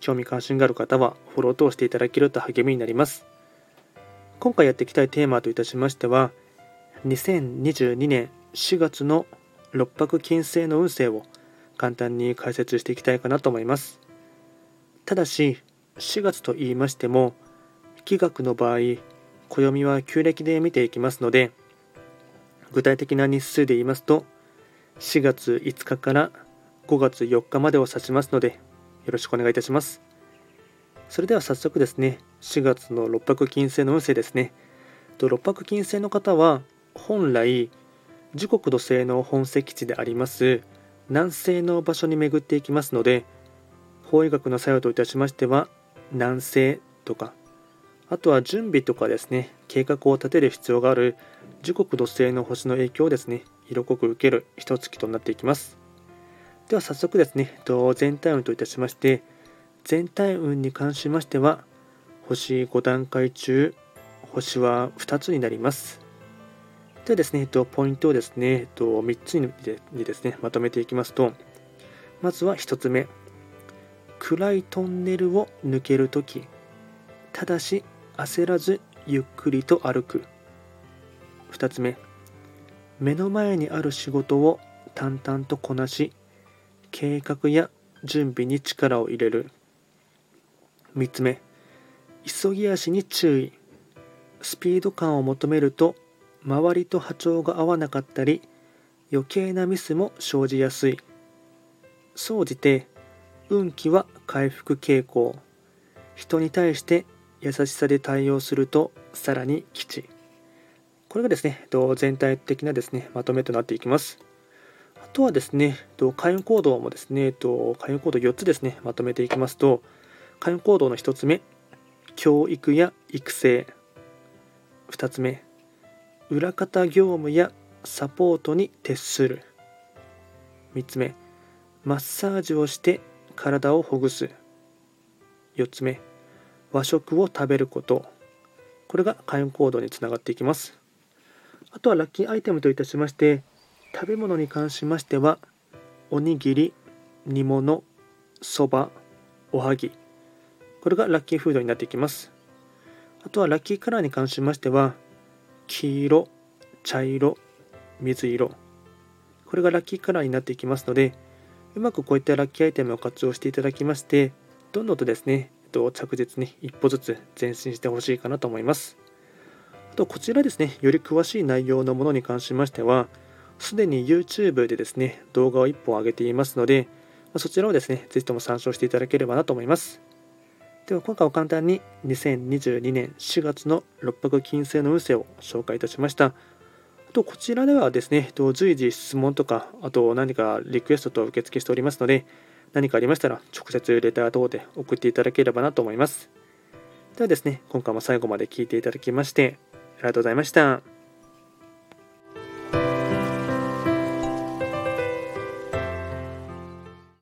興味関心がある方はフォロー等していただけると励みになります。今回やっていきたいテーマといたしましては、2022年4月の六白金星の運勢を簡単に解説していきたいかなと思います。ただし、4月と言いましても、気学の場合、暦は旧暦で見ていきますので、具体的な日数で言いますと、4月5日から5月4日までを指しますので、よろしくお願いいたします。それでは早速ですね、4月の六白金星の運勢ですね。六白金星の方は、本来、時刻土星の本石地であります南西の場所に巡っていきますので、法医学の作用といたしましては、南西とか、あとは準備とかですね、計画を立てる必要がある時刻土星の星の影響をですね、色濃く受ける一月となっていきます。では早速ですね、全体運といたしまして、全体運に関しましては、星5段階中、星は2つになります。ではですね、ポイントをですね、3つにですね、まとめていきますと、まずは1つ目、暗いトンネルを抜けるとき、ただし焦らずゆっくりと歩く。2つ目、目の前にある仕事を淡々とこなし、計画や準備に力を入れる。3つ目急ぎ足に注意。スピード感を求めると周りと波長が合わなかったり余計なミスも生じやすい。総じて運気は回復傾向。人に対して優しさで対応するとさらに吉。これがですね全体的なですねまとめとなっていきます。とはですね、開運行動もですね、開運行動4つですね、まとめていきますと、開運行動の1つ目、教育や育成。2つ目、裏方業務やサポートに徹する。3つ目、マッサージをして体をほぐす。4つ目、和食を食べること。これが開運行動につながっていきます。あとはラッキーアイテムといたしまして、食べ物に関しましてはおにぎり煮物そばおはぎ。これがラッキーフードになっていきます。あとはラッキーカラーに関しましては黄色茶色水色。これがラッキーカラーになっていきますのでうまくこういったラッキーアイテムを活用していただきましてどんどんとですね着実に一歩ずつ前進してほしいかなと思います。あとこちらですねより詳しい内容のものに関しましてはすでに YouTube でですね、動画を1本上げていますので、そちらをですね、ぜひとも参照していただければなと思います。では今回は簡単に2022年4月の六白金星の運勢を紹介いたしました。あとこちらではですね、随時質問とか、あと何かリクエストと受付しておりますので、何かありましたら直接レター等で送っていただければなと思います。ではですね、今回も最後まで聴いていただきまして、ありがとうございました。